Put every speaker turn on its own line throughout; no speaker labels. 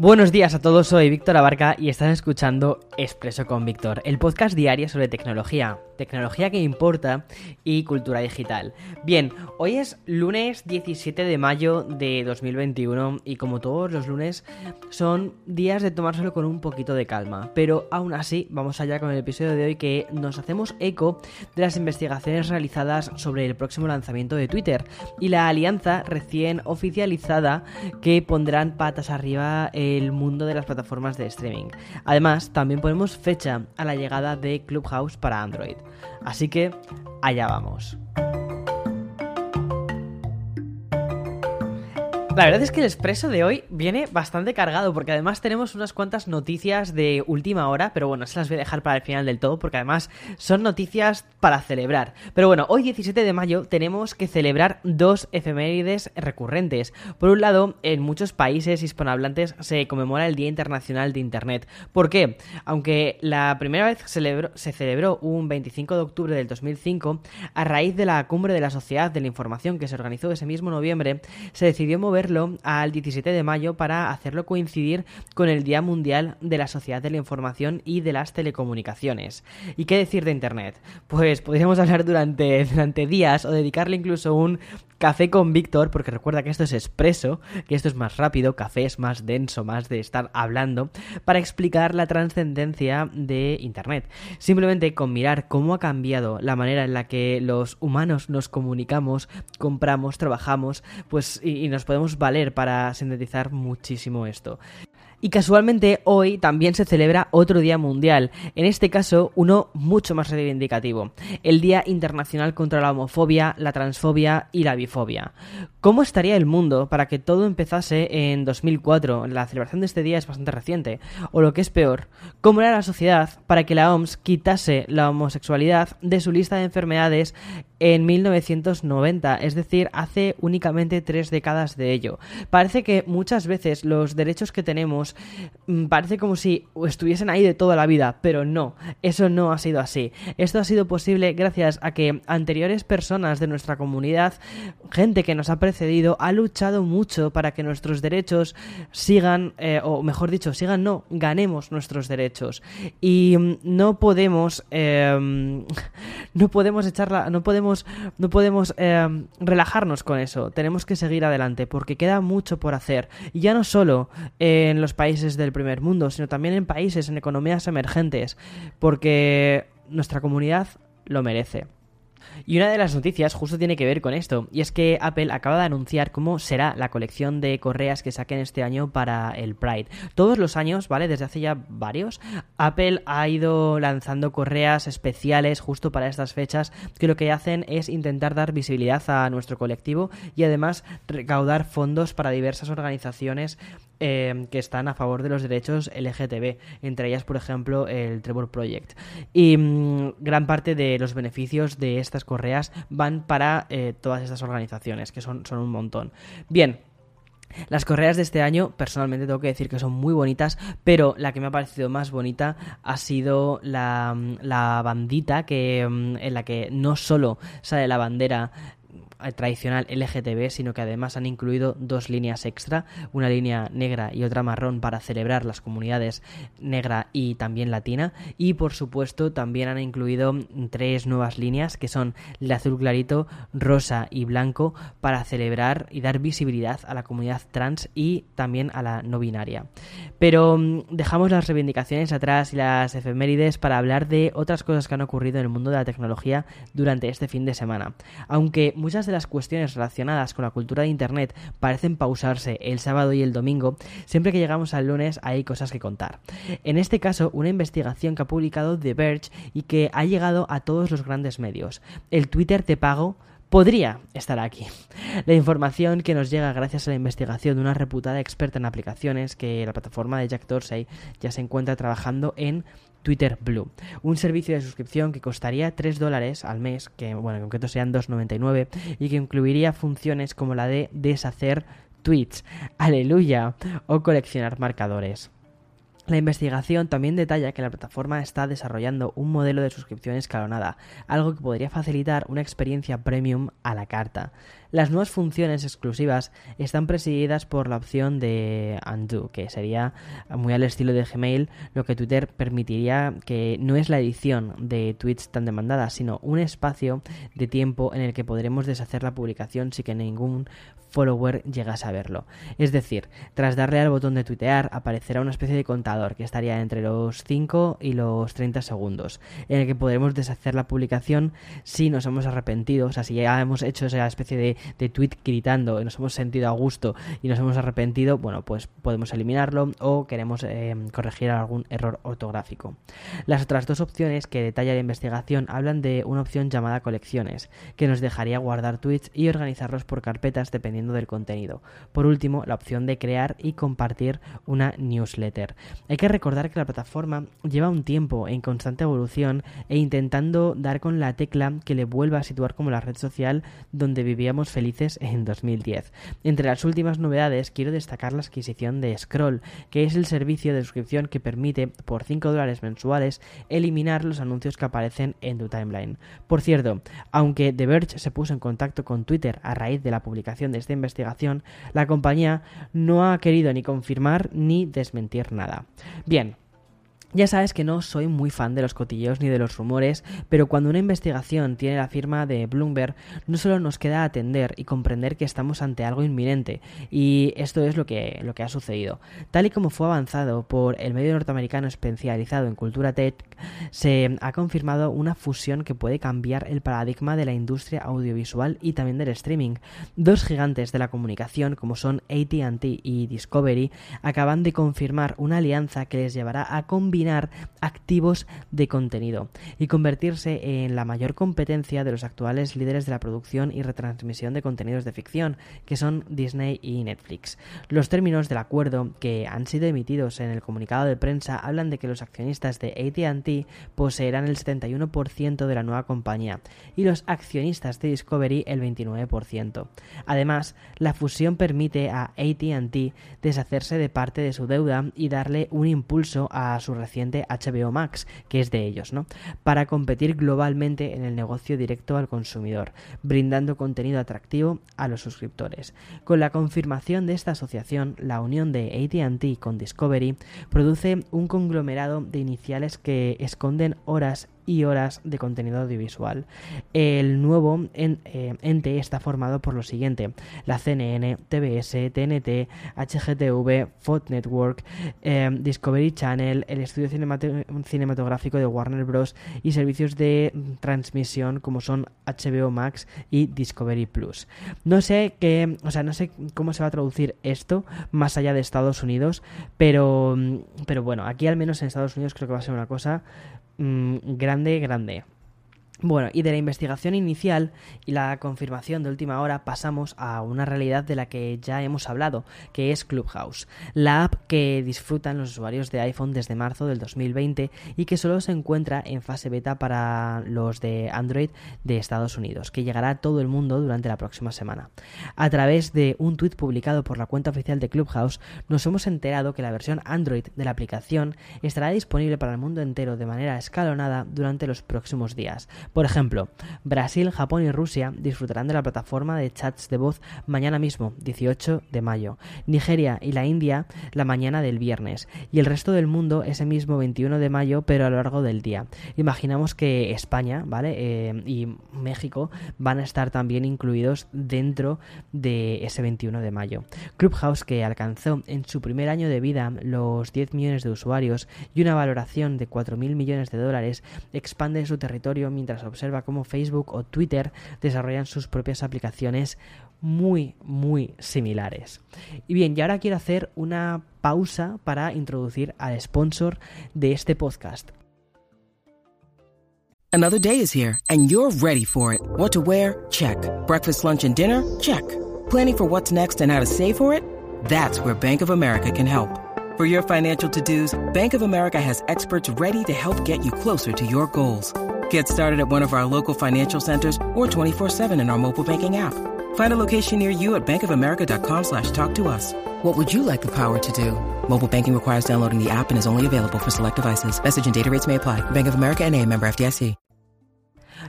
Buenos días a todos, soy Víctor Abarca y están escuchando Expreso con Víctor, el podcast diario sobre tecnología, tecnología que importa y cultura digital. Bien, hoy es lunes 17 de mayo de 2021 y como todos los lunes son días de tomárselo con un poquito de calma, pero aún así vamos allá con el episodio de hoy que nos hacemos eco de las investigaciones realizadas sobre el próximo lanzamiento de Twitter y la alianza recién oficializada que pondrán patas arriba el mundo de las plataformas de streaming. Además, también ponemos fecha a la llegada de Clubhouse para Android. Así que, allá vamos. La verdad es que el expreso de hoy viene bastante cargado porque además tenemos unas cuantas noticias de última hora, pero bueno, se las voy a dejar para el final del todo porque además son noticias para celebrar. Pero bueno, hoy 17 de mayo tenemos que celebrar dos efemérides recurrentes. Por un lado, en muchos países hispanohablantes se conmemora el Día Internacional de Internet. ¿Por qué? Aunque la primera vez se celebró un 25 de octubre del 2005, a raíz de la cumbre de la Sociedad de la Información que se organizó ese mismo noviembre, se decidió mover al 17 de mayo para hacerlo coincidir con el Día Mundial de la Sociedad de la Información y de las Telecomunicaciones. ¿Y qué decir de Internet? Pues podríamos hablar durante, durante días o dedicarle incluso un café con Víctor, porque recuerda que esto es expreso, que esto es más rápido, café es más denso, más de estar hablando, para explicar la trascendencia de Internet. Simplemente con mirar cómo ha cambiado la manera en la que los humanos nos comunicamos, compramos, trabajamos, pues y nos podemos valer para sintetizar muchísimo esto. Y casualmente hoy también se celebra otro día mundial, en este caso uno mucho más reivindicativo, el Día Internacional contra la Homofobia, la Transfobia y la Bifobia. ¿Cómo estaría el mundo para que todo empezase en 2004? La celebración de este día es bastante reciente. O lo que es peor, ¿cómo era la sociedad para que la OMS quitase la homosexualidad de su lista de enfermedades en 1990, es decir, hace únicamente tres décadas de ello. Parece que muchas veces los derechos que tenemos mm, parece como si estuviesen ahí de toda la vida, pero no, eso no ha sido así. Esto ha sido posible gracias a que anteriores personas de nuestra comunidad, gente que nos ha precedido, ha luchado mucho para que nuestros derechos sigan, eh, o mejor dicho, sigan, no, ganemos nuestros derechos. Y mm, no podemos, em, no podemos echarla, no podemos no podemos em, relajarnos con eso. Tenemos que seguir adelante porque queda mucho por hacer. Y ya no solo en los países del primer mundo, sino también en países, en economías emergentes. Porque nuestra comunidad lo merece. Y una de las noticias justo tiene que ver con esto, y es que Apple acaba de anunciar cómo será la colección de correas que saquen este año para el Pride. Todos los años, ¿vale? Desde hace ya varios, Apple ha ido lanzando correas especiales justo para estas fechas que lo que hacen es intentar dar visibilidad a nuestro colectivo y además recaudar fondos para diversas organizaciones eh, que están a favor de los derechos LGTB, entre ellas, por ejemplo, el Trevor Project. Y mm, gran parte de los beneficios de estas correas van para eh, todas estas organizaciones, que son, son un montón. Bien, las correas de este año, personalmente tengo que decir que son muy bonitas, pero la que me ha parecido más bonita ha sido la, mm, la bandita que, mm, en la que no solo sale la bandera tradicional LGTB, sino que además han incluido dos líneas extra, una línea negra y otra marrón para celebrar las comunidades negra y también latina. Y por supuesto también han incluido tres nuevas líneas que son el azul clarito, rosa y blanco para celebrar y dar visibilidad a la comunidad trans y también a la no binaria. Pero mm, dejamos las reivindicaciones atrás y las efemérides para hablar de otras cosas que han ocurrido en el mundo de la tecnología durante este fin de semana. Aunque muchas de las cuestiones relacionadas con la cultura de Internet parecen pausarse el sábado y el domingo, siempre que llegamos al lunes hay cosas que contar. En este caso, una investigación que ha publicado The Verge y que ha llegado a todos los grandes medios. El Twitter te pago podría estar aquí. La información que nos llega gracias a la investigación de una reputada experta en aplicaciones que la plataforma de Jack Dorsey ya se encuentra trabajando en Twitter Blue, un servicio de suscripción que costaría 3 dólares al mes, que bueno, en concreto serían 2,99, y que incluiría funciones como la de deshacer tweets, aleluya, o coleccionar marcadores. La investigación también detalla que la plataforma está desarrollando un modelo de suscripción escalonada, algo que podría facilitar una experiencia premium a la carta. Las nuevas funciones exclusivas están presididas por la opción de Undo, que sería muy al estilo de Gmail, lo que Twitter permitiría que no es la edición de tweets tan demandada, sino un espacio de tiempo en el que podremos deshacer la publicación sin que ningún follower llegase a verlo. Es decir, tras darle al botón de tuitear aparecerá una especie de contador que estaría entre los 5 y los 30 segundos, en el que podremos deshacer la publicación si nos hemos arrepentido, o sea, si ya hemos hecho esa especie de, de tweet gritando y nos hemos sentido a gusto y nos hemos arrepentido, bueno, pues podemos eliminarlo o queremos eh, corregir algún error ortográfico. Las otras dos opciones que detalla la investigación hablan de una opción llamada colecciones, que nos dejaría guardar tweets y organizarlos por carpetas dependiendo del contenido. Por último, la opción de crear y compartir una newsletter. Hay que recordar que la plataforma lleva un tiempo en constante evolución e intentando dar con la tecla que le vuelva a situar como la red social donde vivíamos felices en 2010. Entre las últimas novedades quiero destacar la adquisición de Scroll, que es el servicio de suscripción que permite por 5 dólares mensuales eliminar los anuncios que aparecen en tu timeline. Por cierto, aunque The Verge se puso en contacto con Twitter a raíz de la publicación de de investigación, la compañía no ha querido ni confirmar ni desmentir nada. Bien, ya sabes que no soy muy fan de los cotilleos ni de los rumores, pero cuando una investigación tiene la firma de Bloomberg, no solo nos queda atender y comprender que estamos ante algo inminente, y esto es lo que, lo que ha sucedido. Tal y como fue avanzado por el medio norteamericano especializado en cultura tech, se ha confirmado una fusión que puede cambiar el paradigma de la industria audiovisual y también del streaming. Dos gigantes de la comunicación, como son ATT y Discovery, acaban de confirmar una alianza que les llevará a activos de contenido y convertirse en la mayor competencia de los actuales líderes de la producción y retransmisión de contenidos de ficción, que son Disney y Netflix. Los términos del acuerdo que han sido emitidos en el comunicado de prensa hablan de que los accionistas de ATT poseerán el 71% de la nueva compañía y los accionistas de Discovery el 29%. Además, la fusión permite a ATT deshacerse de parte de su deuda y darle un impulso a su HBO Max, que es de ellos, ¿no? Para competir globalmente en el negocio directo al consumidor, brindando contenido atractivo a los suscriptores. Con la confirmación de esta asociación, la unión de ATT con Discovery produce un conglomerado de iniciales que esconden horas y horas de contenido audiovisual. El nuevo eh, ente está formado por lo siguiente: la CNN, TBS, TNT, HGTV, Fox Network, eh, Discovery Channel, el estudio cinematográfico de Warner Bros. y servicios de transmisión como son HBO Max y Discovery Plus. No sé qué, o sea, no sé cómo se va a traducir esto más allá de Estados Unidos, pero, pero bueno, aquí al menos en Estados Unidos creo que va a ser una cosa Mm, grande, grande. Bueno, y de la investigación inicial y la confirmación de última hora pasamos a una realidad de la que ya hemos hablado, que es Clubhouse, la app que disfrutan los usuarios de iPhone desde marzo del 2020 y que solo se encuentra en fase beta para los de Android de Estados Unidos, que llegará a todo el mundo durante la próxima semana. A través de un tuit publicado por la cuenta oficial de Clubhouse, nos hemos enterado que la versión Android de la aplicación estará disponible para el mundo entero de manera escalonada durante los próximos días por ejemplo, Brasil, Japón y Rusia disfrutarán de la plataforma de chats de voz mañana mismo, 18 de mayo. Nigeria y la India la mañana del viernes. Y el resto del mundo ese mismo 21 de mayo, pero a lo largo del día. Imaginamos que España, ¿vale? Eh, y México van a estar también incluidos dentro de ese 21 de mayo. Clubhouse, que alcanzó en su primer año de vida los 10 millones de usuarios y una valoración de 4.000 millones de dólares, expande su territorio mientras observa cómo Facebook o Twitter desarrollan sus propias aplicaciones muy, muy similares. Y bien, y ahora quiero hacer una pausa para introducir al sponsor de este podcast.
Another day is here, and you're ready for it. What to wear? Check. Breakfast, lunch, and dinner? Check. Planning for what's next and how to save for it? That's where Bank of America can help. For your financial to-dos, Bank of America has experts ready to help get you closer to your goals. Get started at one of our local financial centers or 24-7 in our mobile banking app. Find a location near you at bankofamerica.com slash talk to us. What would you like the power to do? Mobile banking requires downloading the app and is only available for select devices. Message and data rates may apply. Bank of America and a member FDIC.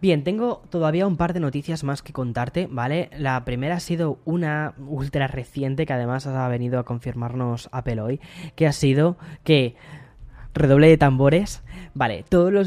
Bien, tengo todavía un par de noticias más que contarte, ¿vale? La primera ha sido una ultra reciente que además ha venido a confirmarnos Apple hoy, que ha sido que redoble de tambores Vale, todos los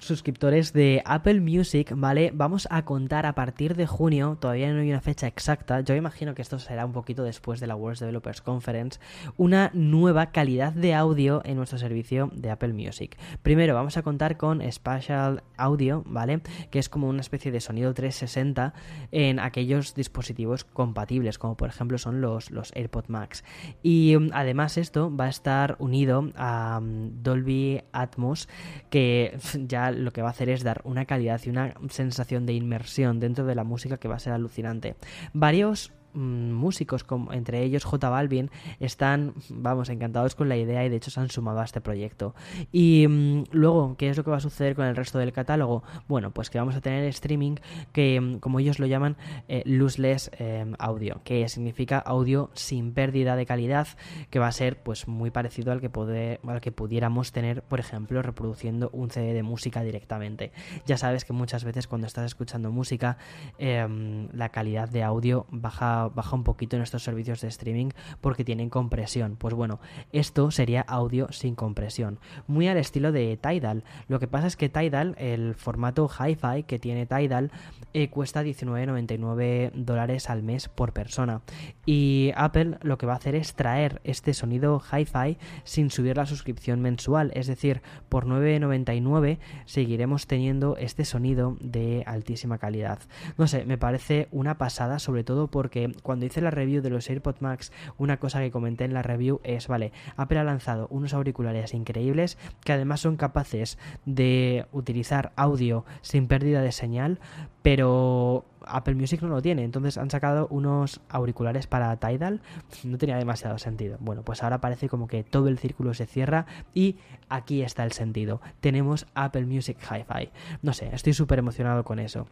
suscriptores de Apple Music, ¿vale? Vamos a contar a partir de junio, todavía no hay una fecha exacta, yo imagino que esto será un poquito después de la World Developers Conference, una nueva calidad de audio en nuestro servicio de Apple Music. Primero vamos a contar con Spatial Audio, ¿vale? Que es como una especie de sonido 360 en aquellos dispositivos compatibles, como por ejemplo son los, los AirPod Max. Y um, además esto va a estar unido a um, Dolby Atmos que ya lo que va a hacer es dar una calidad y una sensación de inmersión dentro de la música que va a ser alucinante. Varios Mm, músicos, como, entre ellos J Balvin, están, vamos, encantados con la idea y de hecho se han sumado a este proyecto. Y mm, luego, ¿qué es lo que va a suceder con el resto del catálogo? Bueno, pues que vamos a tener streaming que, mm, como ellos lo llaman, eh, lossless em, audio, que significa audio sin pérdida de calidad, que va a ser pues muy parecido al que, al que pudiéramos tener, por ejemplo, reproduciendo un CD de música directamente. Ya sabes que muchas veces cuando estás escuchando música, em, la calidad de audio baja baja, un poquito en estos servicios de streaming porque tienen compresión. Pues bueno, esto sería audio sin compresión. Muy al estilo de Tidal. Lo que pasa es que Tidal, el formato hi-fi que tiene Tidal, eh, cuesta 19,99 dólares al mes por persona. Y Apple lo que va a hacer es traer este sonido hi-fi sin subir la suscripción mensual. Es decir, por 9,99 seguiremos teniendo este sonido de altísima calidad. No sé, me parece una pasada, sobre todo porque cuando hice la review de los AirPods Max, una cosa que comenté en la review es, vale, Apple ha lanzado unos auriculares increíbles que además son capaces de utilizar audio sin pérdida de señal, pero Apple Music no lo tiene, entonces han sacado unos auriculares para Tidal, no tenía demasiado sentido. Bueno, pues ahora parece como que todo el círculo se cierra y aquí está el sentido. Tenemos Apple Music Hi-Fi. No sé, estoy súper emocionado con eso.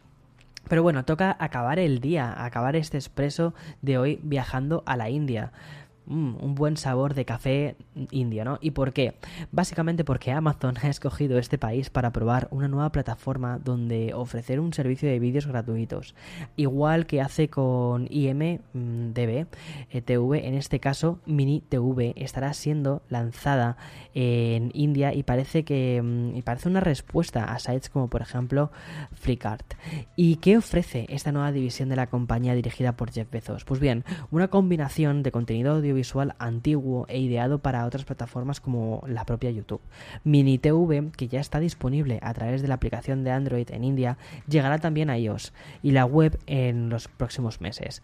Pero bueno, toca acabar el día, acabar este expreso de hoy viajando a la India. Mm, un buen sabor de café indio, ¿no? ¿Y por qué? Básicamente porque Amazon ha escogido este país para probar una nueva plataforma donde ofrecer un servicio de vídeos gratuitos. Igual que hace con IMDB, eh, TV, en este caso Mini TV, estará siendo lanzada en India y parece que mm, parece una respuesta a sites como por ejemplo Flickart. ¿Y qué ofrece esta nueva división de la compañía dirigida por Jeff Bezos? Pues bien, una combinación de contenido audio visual antiguo e ideado para otras plataformas como la propia YouTube. Mini TV, que ya está disponible a través de la aplicación de Android en India, llegará también a iOS y la web en los próximos meses.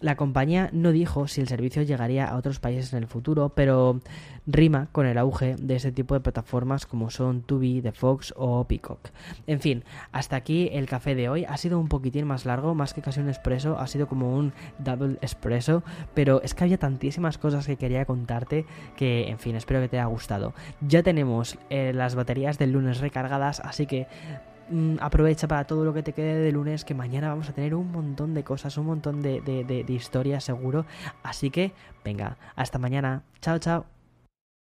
La compañía no dijo si el servicio llegaría a otros países en el futuro, pero rima con el auge de este tipo de plataformas como son Tubi, The Fox o Peacock. En fin, hasta aquí el café de hoy. Ha sido un poquitín más largo, más que casi un expreso, ha sido como un double expreso, pero es que había tantísimas cosas que quería contarte que, en fin, espero que te haya gustado. Ya tenemos eh, las baterías del lunes recargadas, así que Mm, aprovecha para todo lo que te quede de lunes, que mañana vamos a tener un montón de cosas, un montón de, de historias seguro. Así que, venga, hasta mañana. Chao, chao.